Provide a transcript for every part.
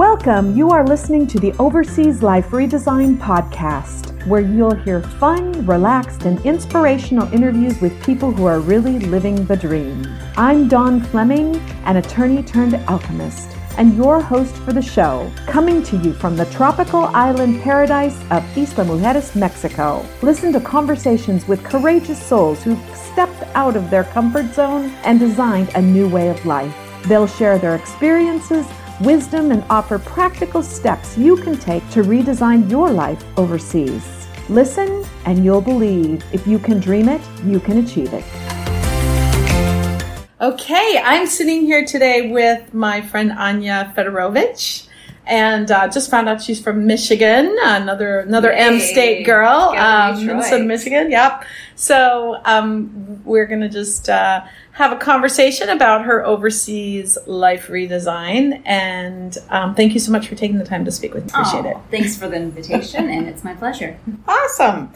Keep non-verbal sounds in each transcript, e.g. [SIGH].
Welcome. You are listening to the Overseas Life Redesign podcast, where you'll hear fun, relaxed, and inspirational interviews with people who are really living the dream. I'm Dawn Fleming, an attorney turned alchemist, and your host for the show, coming to you from the tropical island paradise of Isla Mujeres, Mexico. Listen to conversations with courageous souls who've stepped out of their comfort zone and designed a new way of life. They'll share their experiences wisdom, and offer practical steps you can take to redesign your life overseas. Listen, and you'll believe if you can dream it, you can achieve it. Okay, I'm sitting here today with my friend Anya Fedorovich and uh, just found out she's from Michigan, another another Yay. M State girl, um, Minnesota, Michigan. Yep. So um, we're gonna just uh, have a conversation about her overseas life redesign. And um, thank you so much for taking the time to speak with me. Appreciate it. Thanks for the invitation, and it's my pleasure. [LAUGHS] Awesome.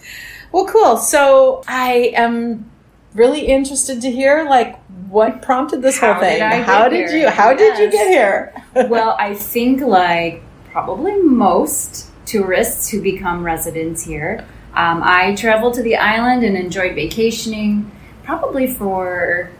Well, cool. So I am really interested to hear like what prompted this how whole thing. Did how did here? you how yes. did you get here? [LAUGHS] well, I think like probably most tourists who become residents here. Um, I traveled to the island and enjoyed vacationing probably for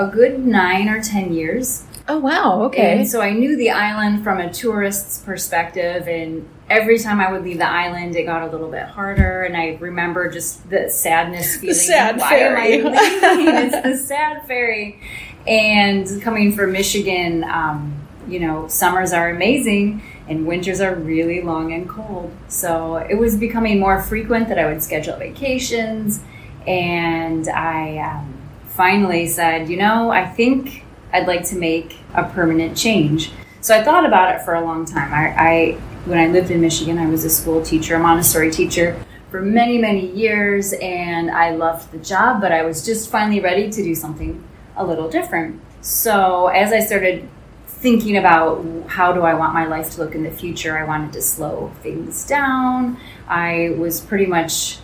a good nine or ten years. Oh wow! Okay. And so I knew the island from a tourist's perspective, and every time I would leave the island, it got a little bit harder. And I remember just the sadness feeling. The sad Why ferry. am I leaving? [LAUGHS] it's the [LAUGHS] sad ferry. And coming from Michigan, um, you know, summers are amazing and winters are really long and cold. So it was becoming more frequent that I would schedule vacations, and I. Um, finally said, you know, I think I'd like to make a permanent change. So I thought about it for a long time. I, I when I lived in Michigan, I was a school teacher, a Montessori teacher for many, many years, and I loved the job, but I was just finally ready to do something a little different. So as I started thinking about how do I want my life to look in the future, I wanted to slow things down. I was pretty much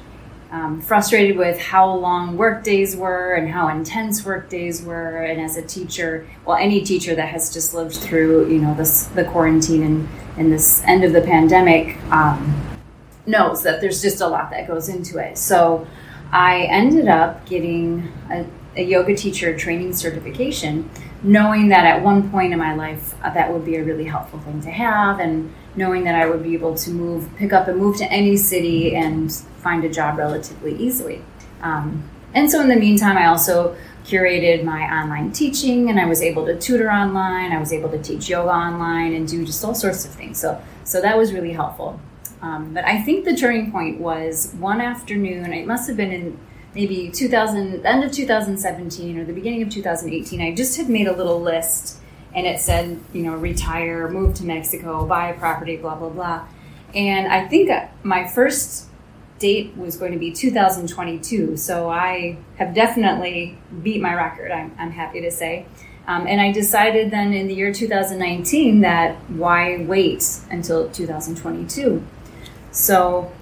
um, frustrated with how long work days were and how intense work days were. And as a teacher, well, any teacher that has just lived through, you know, this the quarantine and, and this end of the pandemic um, knows that there's just a lot that goes into it. So I ended up getting a, a yoga teacher training certification, knowing that at one point in my life uh, that would be a really helpful thing to have and knowing that I would be able to move, pick up and move to any city and find a job relatively easily. Um, and so, in the meantime, I also curated my online teaching and I was able to tutor online. I was able to teach yoga online and do just all sorts of things. So, so that was really helpful. Um, but I think the turning point was one afternoon. It must have been in maybe 2000, end of 2017 or the beginning of 2018. I just had made a little list and it said, you know, retire, move to Mexico, buy a property, blah, blah, blah. And I think my first date was going to be 2022. So I have definitely beat my record, I'm, I'm happy to say. Um, and I decided then in the year 2019 that why wait until 2022? So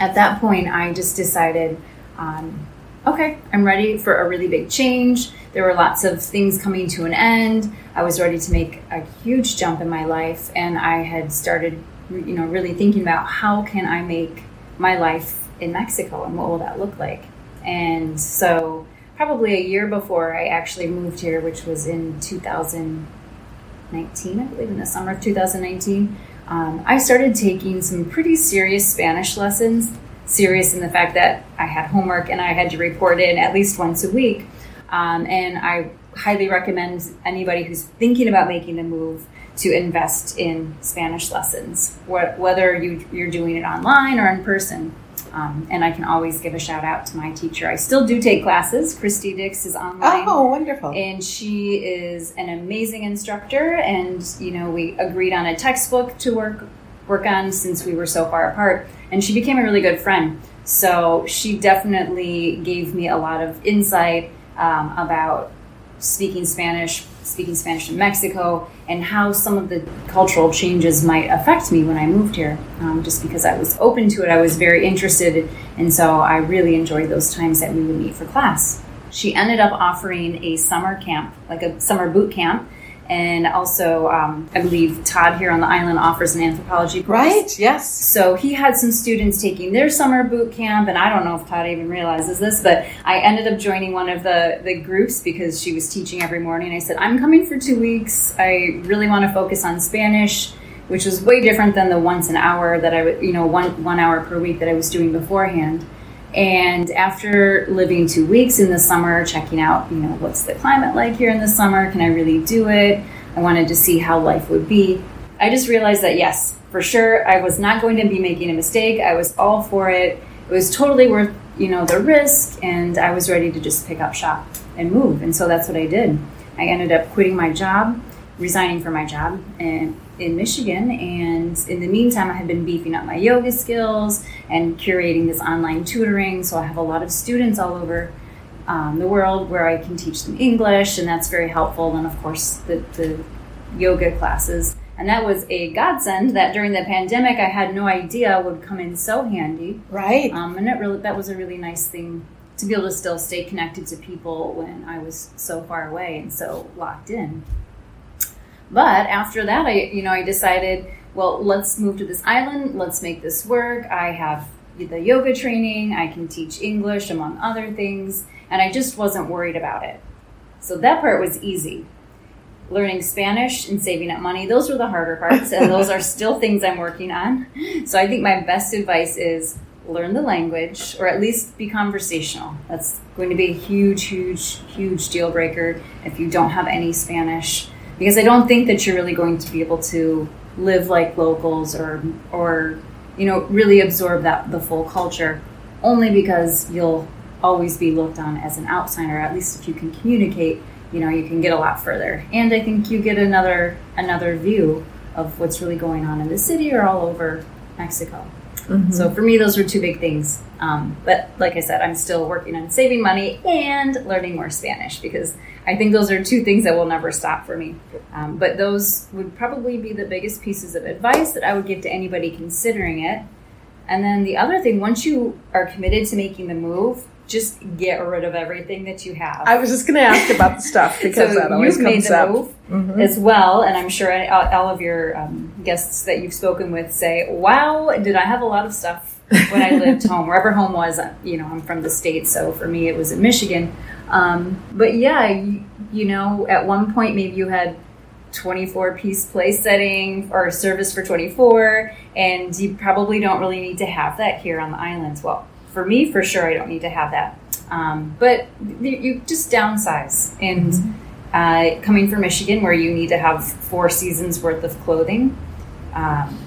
at that point, I just decided, um, okay, I'm ready for a really big change. There were lots of things coming to an end. I was ready to make a huge jump in my life, and I had started, you know, really thinking about how can I make my life in Mexico and what will that look like. And so, probably a year before I actually moved here, which was in 2019, I believe, in the summer of 2019. Um, I started taking some pretty serious Spanish lessons. Serious in the fact that I had homework and I had to report in at least once a week. Um, and I highly recommend anybody who's thinking about making the move to invest in Spanish lessons, whether you, are doing it online or in person. Um, and I can always give a shout out to my teacher. I still do take classes. Christy Dix is online. Oh, wonderful! And she is an amazing instructor. And you know, we agreed on a textbook to work work on since we were so far apart. And she became a really good friend. So she definitely gave me a lot of insight um, about speaking Spanish, speaking Spanish in Mexico, and how some of the cultural changes might affect me when I moved here. Um, just because I was open to it, I was very interested, and so I really enjoyed those times that we would meet for class. She ended up offering a summer camp, like a summer boot camp, and also um, I believe Todd here on the island offers an anthropology course. Right. Yes. So he had some students taking their summer boot camp, and I don't know if Todd even realizes this, but I ended up joining one of the the groups because she was teaching every morning. I said, "I'm coming for two weeks. I really want to focus on Spanish." Which was way different than the once an hour that I would, you know, one one hour per week that I was doing beforehand. And after living two weeks in the summer, checking out, you know, what's the climate like here in the summer? Can I really do it? I wanted to see how life would be. I just realized that yes, for sure, I was not going to be making a mistake. I was all for it. It was totally worth, you know, the risk, and I was ready to just pick up shop and move. And so that's what I did. I ended up quitting my job, resigning from my job, and in Michigan. And in the meantime, I had been beefing up my yoga skills and curating this online tutoring. So I have a lot of students all over um, the world where I can teach them English, and that's very helpful. And of course, the, the yoga classes. And that was a godsend that during the pandemic I had no idea would come in so handy. Right. Um, and it really that was a really nice thing to be able to still stay connected to people when I was so far away and so locked in. But after that, I you know I decided, well, let's move to this island. Let's make this work. I have the yoga training. I can teach English among other things, and I just wasn't worried about it. So that part was easy. Learning Spanish and saving up money, those were the harder parts, and those are still things I'm working on. So I think my best advice is learn the language or at least be conversational. That's going to be a huge, huge, huge deal breaker if you don't have any Spanish because I don't think that you're really going to be able to live like locals or or you know really absorb that the full culture only because you'll always be looked on as an outsider at least if you can communicate you know you can get a lot further. And i think you get another another view of what's really going on in the city or all over mexico. Mm-hmm. so for me those were two big things. Um, but like i said i'm still working on saving money and learning more spanish because I think those are two things that will never stop for me. Um, but those would probably be the biggest pieces of advice that I would give to anybody considering it. And then the other thing, once you are committed to making the move, just get rid of everything that you have. I was just going to ask about the stuff [LAUGHS] because so that always you've comes made the up. move mm-hmm. as well, and I'm sure all of your um, guests that you've spoken with say, "Wow, did I have a lot of stuff when I lived home, wherever home was?" You know, I'm from the states, so for me it was in Michigan. Um, but yeah, you, you, know, at one point maybe you had 24 piece place setting or service for 24, and you probably don't really need to have that here on the islands. Well, for me, for sure, I don't need to have that. Um, but you just downsize. And mm-hmm. uh, coming from Michigan, where you need to have four seasons worth of clothing, um,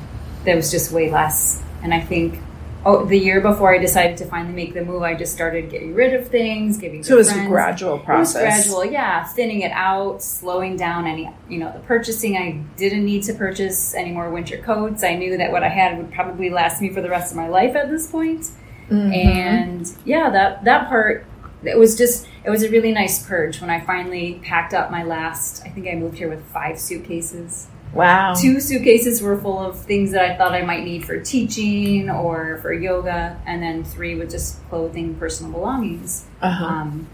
that was just way less. And I think oh, the year before I decided to finally make the move, I just started getting rid of things, giving. So it was friends. a gradual process. It was gradual, yeah, thinning it out, slowing down any, you know, the purchasing. I didn't need to purchase any more winter coats. I knew that what I had would probably last me for the rest of my life at this point. Mm-hmm. And yeah, that that part. It was just, it was a really nice purge when I finally packed up my last. I think I moved here with five suitcases Wow. Two suitcases were full of things that I thought I might need for teaching or for yoga, and then three with just clothing, personal belongings. Uh-huh. Um,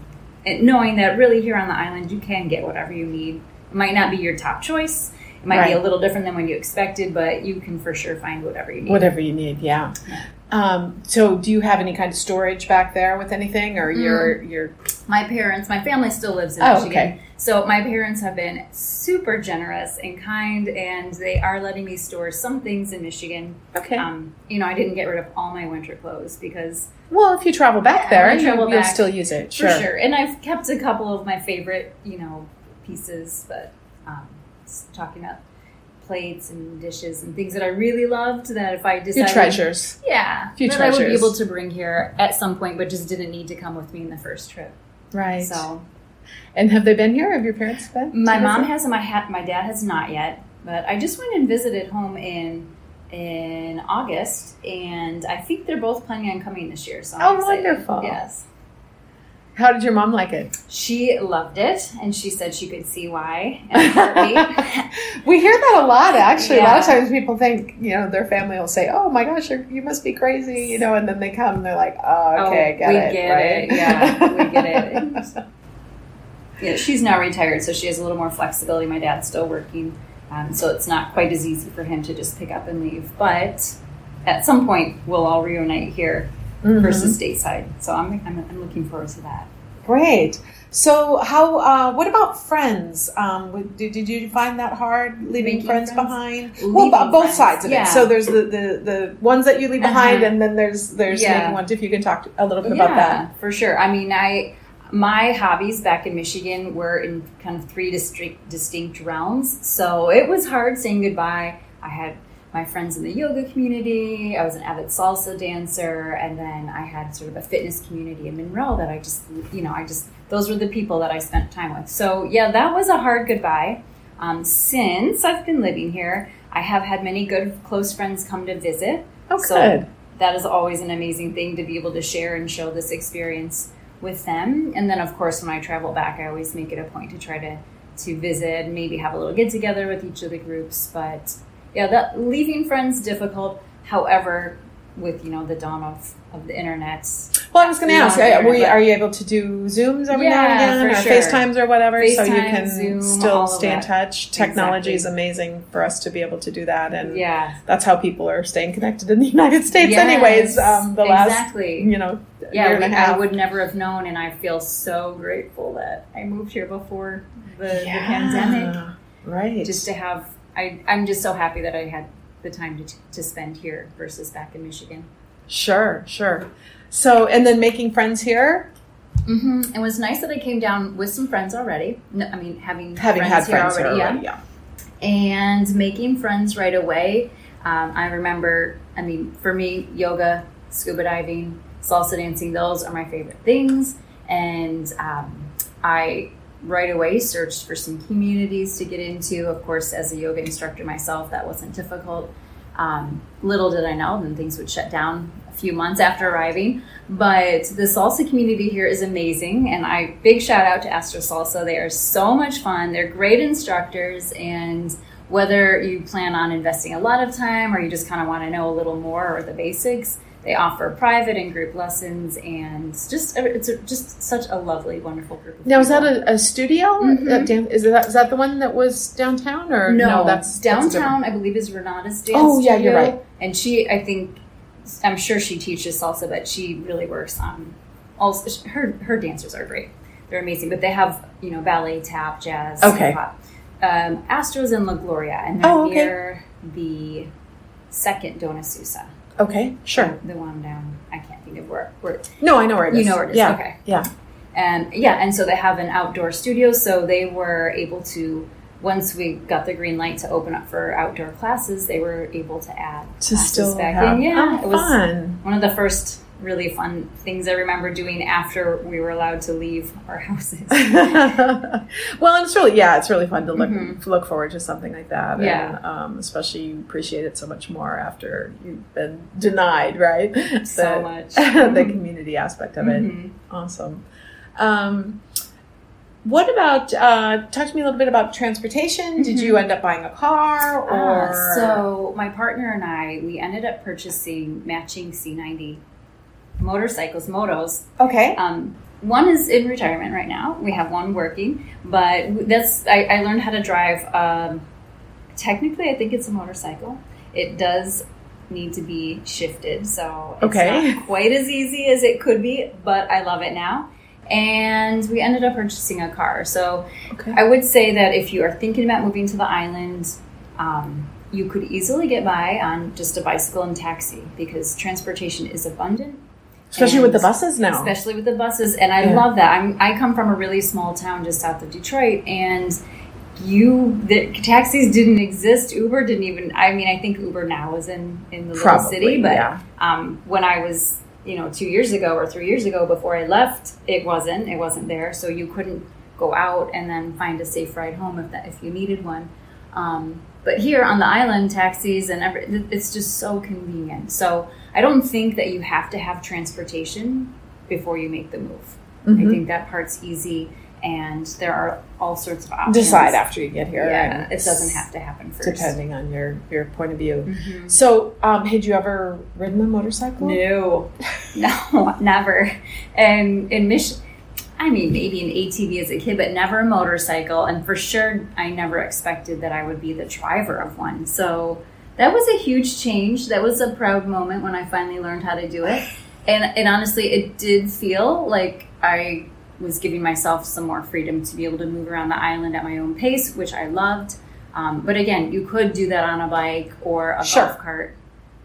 and knowing that really here on the island, you can get whatever you need. It might not be your top choice. It might right. be a little different than what you expected, but you can for sure find whatever you need. Whatever you need, yeah. yeah. Um, so, do you have any kind of storage back there with anything, or mm. your your? My parents, my family still lives in oh, Michigan, okay. so my parents have been super generous and kind, and they are letting me store some things in Michigan. Okay. Um, you know, I didn't get rid of all my winter clothes because. Well, if you travel back there, you, travel you'll still use it. Sure. For sure, and I've kept a couple of my favorite, you know, pieces, but um, talking about plates and dishes and things that I really loved that if I decided Your treasures. Yeah. Few that treasures. I would be able to bring here at some point but just didn't need to come with me in the first trip. Right. So And have they been here? Have your parents been? My mom has and my ha- my dad has not yet. But I just went and visited home in in August and I think they're both planning on coming this year. So I'm oh, excited. wonderful. Yes. How did your mom like it? She loved it, and she said she could see why. [LAUGHS] we hear that a lot, actually. Yeah. A lot of times people think, you know, their family will say, "Oh my gosh, you must be crazy," you know, and then they come and they're like, "Oh, okay, oh, I get we it." Get right? it. Yeah, we get it. [LAUGHS] yeah, she's now retired, so she has a little more flexibility. My dad's still working, um, so it's not quite as easy for him to just pick up and leave. But at some point, we'll all reunite here Mhm. versus stateside. So I'm, I'm, I'm looking forward to that. Great. So, how? Uh, what about friends? Um, did, did you find that hard leaving Making friends, friends? behind? Leaving well, bo- both friends, sides of yeah. it. So there's the, the the ones that you leave behind, Uh-huh. and then there's there's Yeah. making ones. If you can talk a little bit about that. for sure. I mean, I my hobbies back in Michigan were in kind of three distinct distinct realms. So it was hard saying goodbye. I had my friends in the yoga community. I was an avid salsa dancer, and then I had sort of a fitness community in Monroe that I just, you know, I just those were the people that I spent time with. So yeah, that was a hard goodbye. Um, since I've been living here, I have had many good close friends come to visit Oh, So- good. that is always an amazing thing to be able to share and show this experience with them. And then, of course, when I travel back, I always make it a point to try to to visit, maybe have a little get together with each of the groups. But yeah, that leaving friends difficult. However, with you know the dawn of of the internet, Well, I was going to ask, were you, are you able to do Zooms every now and Yeah, again, or sure. FaceTimes or whatever, so you can Zoom, still stay in touch? Technology is amazing for us to be able to do that, and yeah, that's how people are staying connected in the [LAUGHS] United States, Yes, anyways. Um, the last, exactly. you know, yeah, year and a we- half. I would never have known, and I feel so grateful that I moved here before the, the pandemic. right? Just to have, I, I'm just so happy that I had the time to, to spend here versus back in Michigan. Sure, sure. So, and then making friends here, Mm-hmm. It was nice that I came down with some friends already. No, I mean, having having had here friends here already, already, yeah. yeah. and making friends right away. Um, I remember, I mean, for me, yoga, scuba diving, salsa dancing, those are my favorite things. And um, I right away searched for some communities to get into. Of course, as a yoga instructor myself, that wasn't difficult. Um, little did I know, then things would shut down a few months after arriving. But the salsa community here is amazing, and I big shout out to Astro Salsa. They are so much fun. They're great instructors, and whether you plan on investing a lot of time or you just kind of want to know a little more or the basics, they offer private and group lessons, and just it's a, just such a lovely, wonderful group. Of Now, is that a, a studio? Dan- is that is that the one that was downtown or no, that's that's downtown. I believe is Renata's dance. Oh, yeah, you're right. And she, I think, I'm sure she teaches salsa, but she really works on all. Her her dancers are great. They're amazing, but they have you know ballet, tap, jazz, Okay. hip hop. Um, Astros in La Gloria, and they're Oh, okay. near the second Dona Sousa. Okay, sure. the one down. I can't think of where. where No, I know where it is. you know where it is. Yeah, Okay. yeah. And yeah, and so they have an outdoor studio, so they were able to. Once we got the green light to open up for outdoor classes, they were able to add To classes still back have in. Yeah, oh, it was fun. one of the first really fun things I remember doing after we were allowed to leave our [LAUGHS] houses. [LAUGHS] well, and it's really yeah, it's really fun to look Mhm. look forward to something like that. Yeah. and, um, especially you appreciate it so much more after you've been denied, right? [LAUGHS] so The- much. the community aspect of it. Mhm. Awesome. Um, what about uh, talk to me a little bit about transportation? Did you end up buying a car or Ah, so my partner and I, we ended up purchasing matching C90 motorcycles, motos, okay? Um, one is in retirement right now. We have one working, but that's I, I learned how to drive. Um, technically, I think it's a motorcycle. It does need to be shifted, so it's Okay. not quite as easy as it could be. But I love it now. And we ended up purchasing a car. So Okay. I would say that if you are thinking about moving to the island, um, you could easily get by on just a bicycle and taxi because transportation is abundant Especially with the buses now. especially with the buses and i Yeah. love that I'm, i come from a really small town just south of detroit and you the taxis didn't exist uber didn't even i mean i think uber now is in in the little city but yeah. um, when i was you know two years ago or three years ago before i left it wasn't it wasn't there so you couldn't go out and then find a safe ride home if that if you needed one um, but here on the island taxis and every, it's just so convenient so i don't think that you have to have transportation before you make the move I Mhm. think that part's easy, and there are all sorts of options. Decide after you get here. Yeah, it doesn't have to happen first. depending on your your point of view. Mhm. So, um, had you ever ridden a motorcycle? No, [LAUGHS] no, never. And in Mich, I mean, maybe an ATV as a kid, but never a motorcycle. And for sure, I never expected that I would be the driver of one. So that was a huge change. That was a proud moment when I finally learned how to do it. And, and honestly, it did feel like I was giving myself some more freedom to be able to move around the island at my own pace, which I loved. Um, but again, you could do that on a bike or a sure. golf cart.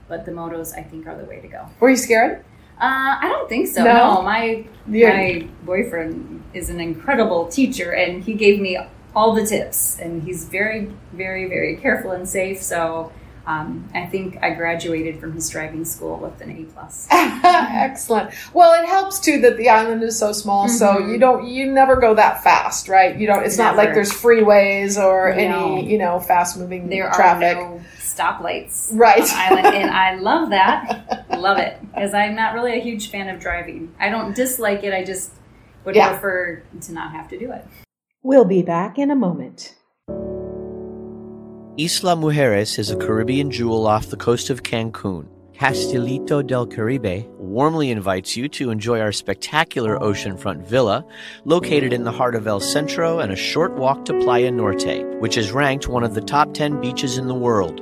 But the motos, I think, are the way to go. Were you scared? Uh, I don't think so. No, no my yeah. my boyfriend is an incredible teacher, and he gave me all the tips, and he's very, very, very careful and safe. So um, I think I graduated from his driving school with an A plus. [LAUGHS] Excellent. Well, it helps too that the island is so small, mm-hmm. so you don't you never go that fast, right? You don't. It's never. not like there's freeways or no. any you know fast moving there traffic. Are no stoplights, right? island, and I [LAUGHS] love that. love it because I'm not really a huge fan of driving. I don't dislike it. I just would yeah. prefer to not have to do it. We'll be back in a moment. Isla Mujeres is a Caribbean jewel off the coast of Cancun. Castilito del Caribe warmly invites you to enjoy our spectacular oceanfront villa located in the heart of El Centro and a short walk to Playa Norte, which is ranked one of the top 10 beaches in the world.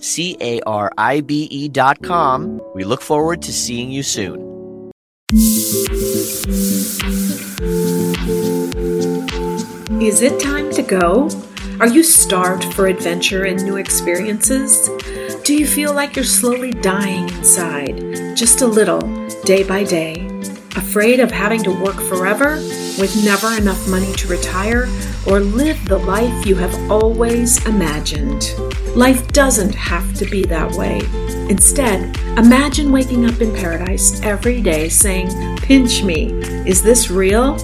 www.castilitocaribe.com. We look forward to seeing you soon. Is it time to go? Are you starved for adventure and new experiences? Do you feel like you're slowly dying inside, just a little, day by day? Afraid of having to work forever with never enough money to retire or live the life you have always imagined? Life doesn't have to be that way. Instead, imagine waking up in paradise every day saying, Pinch me, is this real?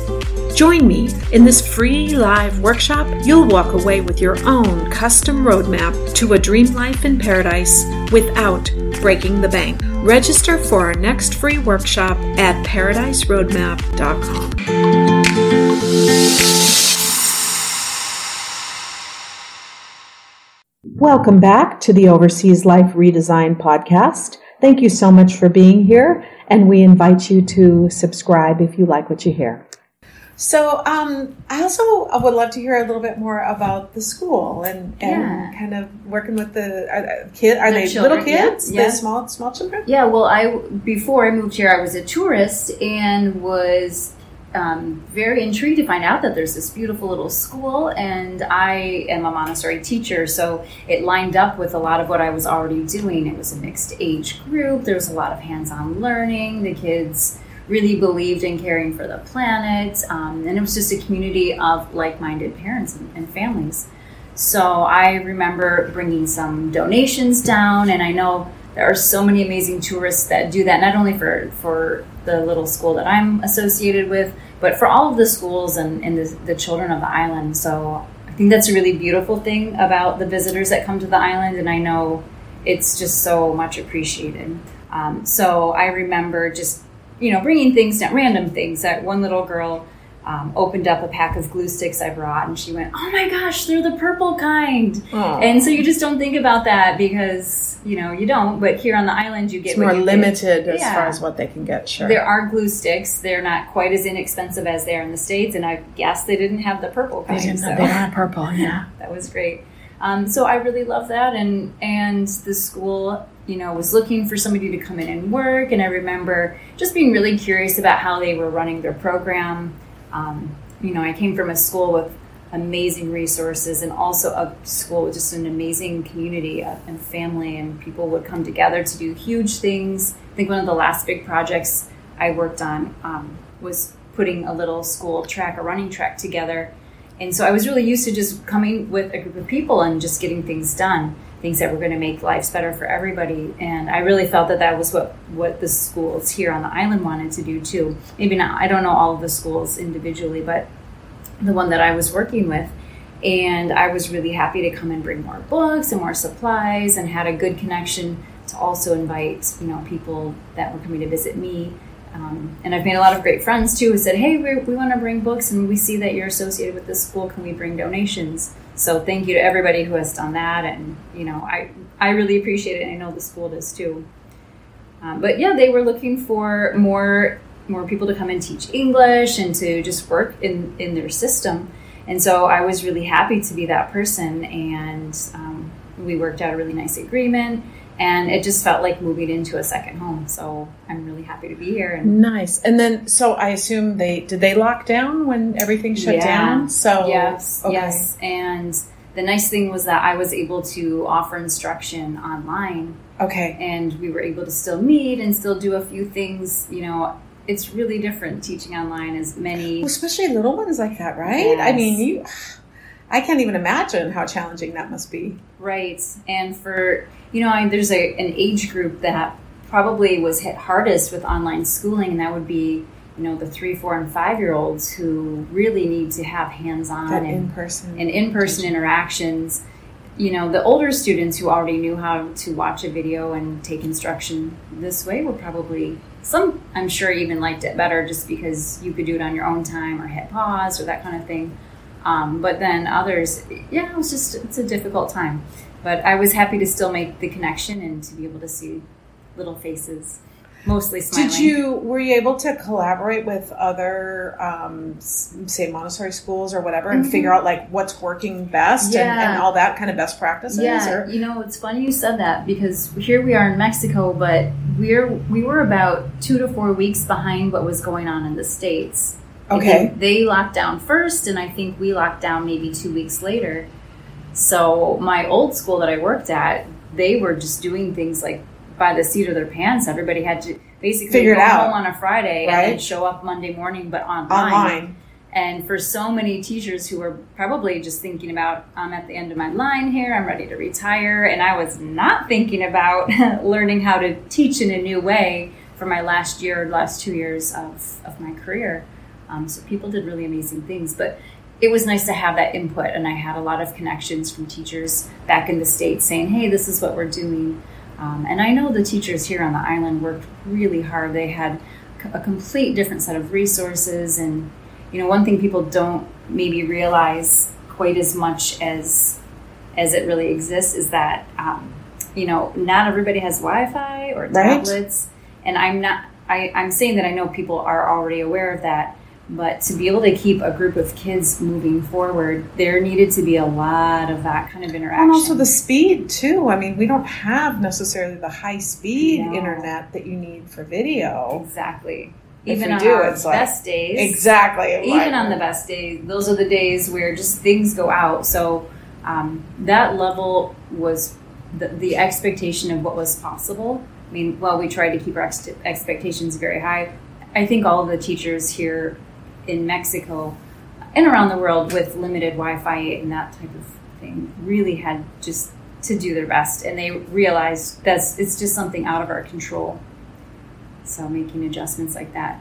Join me in this free live workshop. You'll walk away with your own custom roadmap to a dream life in paradise without breaking the bank. Register for our next free workshop at paradiseroadmap.com. Welcome back to the Overseas Life Redesign podcast. Thank you so much for being here, and we invite you to subscribe if you like what you hear. So, um, I also would love to hear a little bit more about the school and, and yeah. kind of working with the are, kid. Are they children, little kids? Yeah, yeah. The small small children? Yeah. Well, I before I moved here, I was a tourist and was um, very intrigued to find out that there's this beautiful little school, and I am a Montessori teacher, so it lined up with a lot of what I was already doing. It was a mixed age group. There was a lot of hands-on learning. The kids really believed in caring for the planet. Um, and it was just a community of like minded parents and, and, families. So I remember bringing some donations down, and I know there are so many amazing tourists that do that, not only for, for the little school that I'm associated with, but for all of the schools and, and the, the children of the island. So I think that's a really beautiful thing about the visitors that come to the island, and I know it's just so much appreciated. Um, so I remember just you know, bringing things down, random things. That one little girl um, opened up a pack of glue sticks I brought, and she went, "Oh my gosh, they're the purple kind!" Aww. And so you just don't think about that because you know you don't. But here on the island, you get it's more limited get. as yeah. far as what they can get. Sure, there are glue sticks. They're not quite as inexpensive as they are in the states, and I guess they didn't have the purple kind. They didn't. So. They have purple. [LAUGHS] Yeah, that was great. Um, so I really love that, and and the school you know, was looking for somebody to come in and work. And I remember just being really curious about how they were running their program. Um, you know, I came from a school with amazing resources and also a school with just an amazing community and family, and people would come together to do huge things. I think one of the last big projects I worked on um, was putting a little school track, a running track together. And so I was really used to just coming with a group of people and just getting things done things that were going to make lives better for everybody. And I really felt that that was what what the schools here on the island wanted to do too. Maybe not. I don't know all of the schools individually, but the one that I was working with. And I was really happy to come and bring more books and more supplies and had a good connection to also invite, you know, people that were coming to visit me. Um, and I've made a lot of great friends too who said, hey, we we want to bring books and we see that you're associated with this school. Can we bring donations? So thank you to everybody who has done that. And, you know, I, I really appreciate it. I know the school does too. Um, but yeah, they were looking for more more people to come and teach English and to just work in, in their system. And so I was really happy to be that person. And um, we worked out a really nice agreement and it just felt like moving into a second home. So I'm really happy to be here. And nice. And then, so I assume they did they lock down when everything shut yeah. down. So yes, okay. yes. And the nice thing was that I was able to offer instruction online. Okay. And we were able to still meet and still do a few things. You know, it's really different teaching online as many, well, especially little ones like that, right? Yes. I mean, you. I can't even imagine how challenging that must be. Right. And for you know, I, there's a, an age group that probably was hit hardest with online schooling, and that would be, you know, the three, four, and five year olds who really need to have hands on and in person and in person interactions. You know, the older students who already knew how to watch a video and take instruction this way were probably some, I'm sure, even liked it better just because you could do it on your own time or hit pause or that kind of thing. Um, but then others, yeah, it was just it's a difficult time. But I was happy to still make the connection and to be able to see little faces, mostly smiling. Did you were you able to collaborate with other, um, say Montessori schools or whatever, and mm-hmm. figure out like what's working best yeah. and, and, all that kind of best practices? Yeah, or? you know, it's funny you said that because here we are in Mexico, but we're we were about two to four weeks behind what was going on in the states. Okay, they locked down first, and I think we locked down maybe two weeks later. So my old school that I worked at, they were just doing things like by the seat of their pants. Everybody had to basically Figure go it out. home on a Friday right? and then show up Monday morning, but online. Online. And for so many teachers who were probably just thinking about, I'm at the end of my line here, I'm ready to retire, and I was not thinking about [LAUGHS] learning how to teach in a new way for my last year, last two years of, of my career. Um, so people did really amazing things. But it was nice to have that input and i had a lot of connections from teachers back in the states saying hey this is what we're doing um, and i know the teachers here on the island worked really hard they had a complete different set of resources and you know one thing people don't maybe realize quite as much as as it really exists is that um, you know not everybody has wi-fi or tablets right. and i'm not I, i'm saying that i know people are already aware of that but to be able to keep a group of kids moving forward, there needed to be a lot of that kind of interaction. And also the speed, too. I mean, we don't have necessarily the high speed no. internet that you need for video. Exactly. If even on do, our best like, days. Exactly. Even like, on the best days, those are the days where just things go out. So um, that level was the, the expectation of what was possible. I mean, while we tried to keep our ex- expectations very high, I think all of the teachers here in Mexico and around the world with limited Wi-Fi and that type of thing really had just to do their best, and they realized that it's just something out of our control. So making adjustments like that,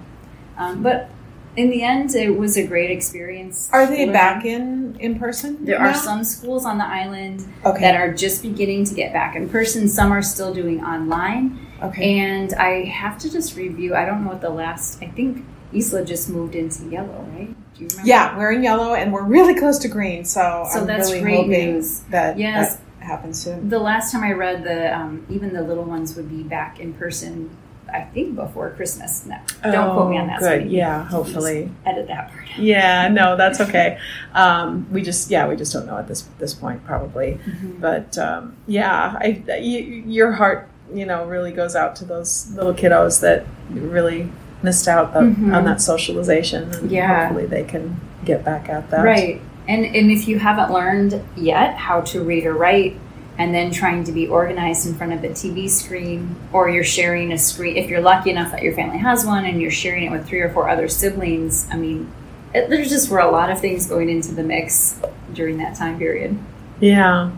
um, but in the end, it was a great experience. Are they back in in person? There now? are some schools on the island okay. that are just beginning to get back in person. Some are still doing online. Okay. And I have to just review. I don't know what the last. I think Isla just moved into yellow, right? Do you remember? Yeah, we're in yellow and we're really close to green. So, so I'm that's really great hoping news. that yes. that happens soon. The last time I read the um, even the little ones would be back in person. I think before Christmas. No, don't quote me on that. Good. So yeah, hopefully edit that part. Out. Yeah, no, that's okay. um, we just yeah, we just don't know at this this point probably. Mm-hmm. But um, yeah, I, you, your heart you know really goes out to those little kiddos that really missed out mm-hmm. on that socialization. And yeah. hopefully they can get back at that. Right. And, and if you haven't learned yet how to read or write, and then trying to be organized in front of a TV screen, or you're sharing a screen, if you're lucky enough that your family has one and you're sharing it with three or four other siblings, I mean, it, there just were a lot of things going into the mix during that time period. Yeah.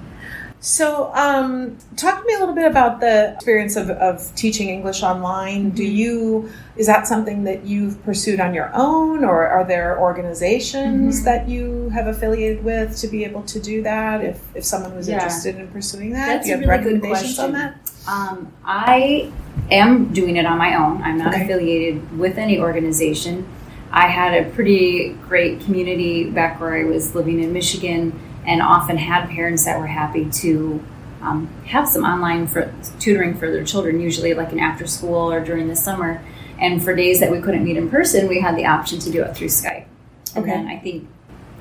So, um, talk to me a little bit about the experience of, of teaching English online. Do you is that something that you've pursued on your own, or are there organizations Mhm. that you have affiliated with to be able to do that? If if someone was Yeah. interested in pursuing that, That's do you a have really good recommendations on that? question. Um, I am doing it on my own. I'm not Okay. affiliated with any organization. I had a pretty great community back where I was living in Michigan, and often had parents that were happy to um, have some online for tutoring for their children, usually like an after school or during the summer. And for days that we couldn't meet in person, we had the option to do it through Skype. And Okay. then I think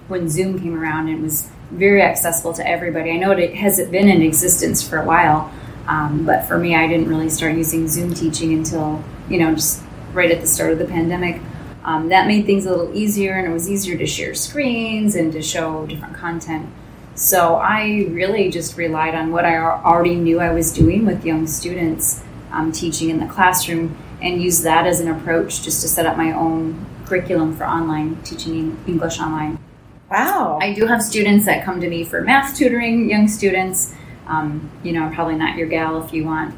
when Zoom came around, it was very accessible to everybody. I know it has been in existence for a while, um, but for me, I didn't really start using Zoom teaching until you know just right at the start of the pandemic. Um, that made things a little easier, and it was easier to share screens and to show different content. So I really just relied on what I already knew I was doing with young students, um, teaching in the classroom, and used that as an approach just to set up my own curriculum for online teaching English online. Wow. I do have students that come to me for math tutoring, young students. Um, you know, I'm probably not your gal if you want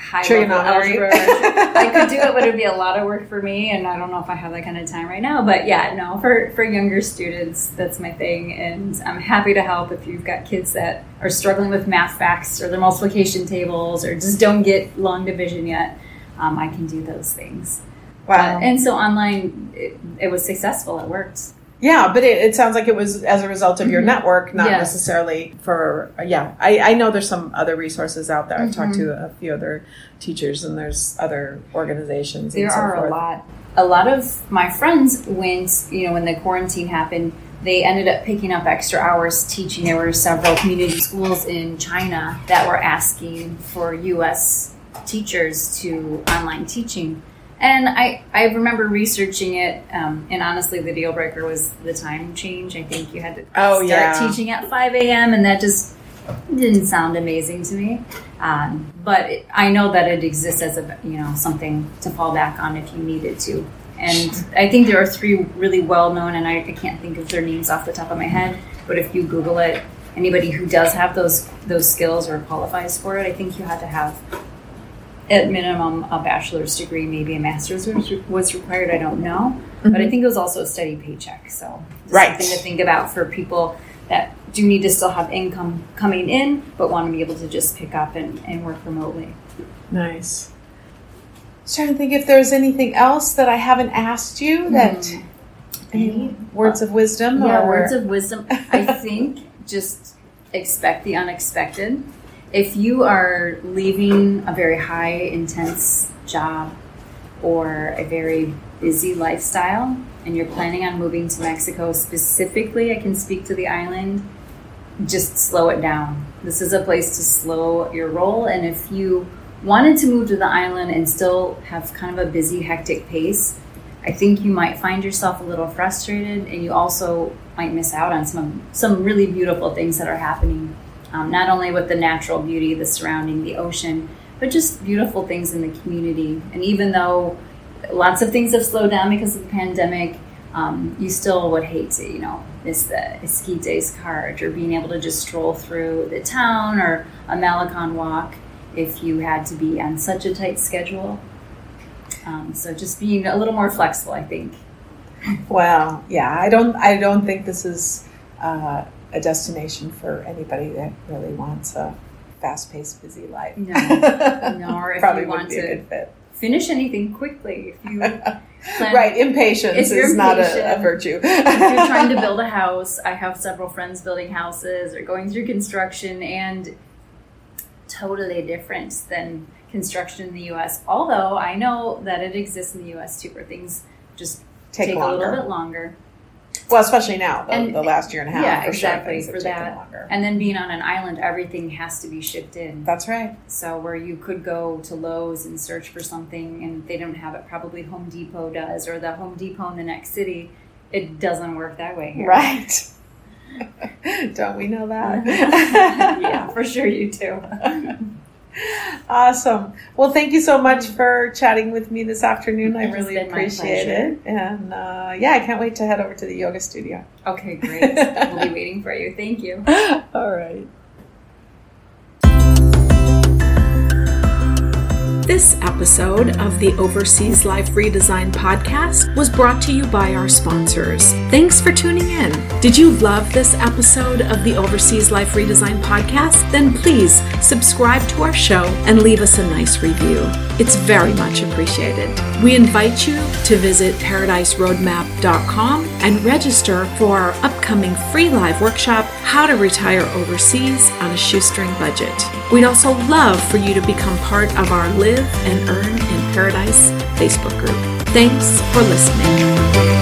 high Sure you're level not, are you? algebra. I could do it, but it would be a lot of work for me, and I don't know if I have that kind of time right now. But yeah, no, for for younger students, that's my thing, and I'm happy to help if you've got kids that are struggling with math facts or their multiplication tables or just don't get long division yet. Um, I can do those things. wow. Uh, and so online, it, it was successful. It worked. Yeah, but it, it sounds like it was as a result of your Mhm. network, not Yes. necessarily for. Yeah, I, I know there's some other resources out there. I've talked Mm-hmm. to a few other teachers, and there's other organizations. There and so are forth. a lot. A lot of my friends went, you know, when the quarantine happened, they ended up picking up extra hours teaching. There were several community schools in China that were asking for U.S. teachers to online teaching. And I, I remember researching it, um, and honestly, the deal breaker was the time change. I think you had to Oh, start yeah. teaching at 5 a.m., and that just didn't sound amazing to me. Um, but it, I know that it exists as a you know something to fall back on if you needed to. And I think there are three really well known, and I, I can't think of their names off the top of my head. But if you Google it, anybody who does have those those skills or qualifies for it, I think you had to have at minimum a bachelor's degree, maybe a master's was, was required. I don't know, but I think it was also a steady paycheck. So Right. something to think about for people that do need to still have income coming in, but want to be able to just pick up and, and work remotely. Nice. I was trying to think if there's anything else that I haven't asked you that Hmm. any words of wisdom Yeah, or words of wisdom. I [LAUGHS] think just expect the unexpected. If you are leaving a very high intense job or a very busy lifestyle and you're planning on moving to Mexico specifically, I can speak to the island, just slow it down. This is a place to slow your roll and if you wanted to move to the island and still have kind of a busy hectic pace, I think you might find yourself a little frustrated, and you also might miss out on some some really beautiful things that are happening. Um, not only with the natural beauty, the surrounding, the ocean, but just beautiful things in the community. And even though lots of things have slowed down because of the pandemic, um, you still would hate to, you know, miss the Esquites cart or being able to just stroll through the town or a Malecon walk if you had to be on such a tight schedule. Um, so just being a little more flexible, I think. Well, yeah, I don't. I don't think this is uh, a destination for anybody that really wants a fast-paced, busy life. No. [LAUGHS] No, or if Probably you want to finish anything quickly, if you [LAUGHS] right, impatience If is not a, a virtue. if you're [LAUGHS] trying to build a house, I have several friends building houses or going through construction, and totally different than construction in the U.S. Although I know that it exists in the U.S. too, where things just take, take, a little bit longer. Well, especially now, the, And- the last year and a half. yeah, for exactly, Sure, for that. Longer. And then being on an island, everything has to be shipped in. That's right. So where you could go to Lowe's and search for something and they don't have it, probably Home Depot does, or the Home Depot in the next city. It doesn't work that way here. Right. [LAUGHS] Don't we know that? [LAUGHS] yeah, [LAUGHS] for sure you do. Awesome. Well, thank you so much for chatting with me this afternoon. I really appreciate it. And uh, yeah, I can't wait to head over to the yoga studio. Okay, [LAUGHS] great. we'll be waiting for you. Thank you. All right. This episode of the Overseas Life Redesign podcast was brought to you by our sponsors. Thanks for tuning in. Did you love this episode of the Overseas Life Redesign podcast? Then please subscribe to our show and leave us a nice review. It's very much appreciated. We invite you to visit paradiseroadmap.com and register for our upcoming free live workshop, How to Retire Overseas on a Shoestring Budget. We'd also love for you to become part of our Live and Earn in Paradise Facebook group. Thanks for listening.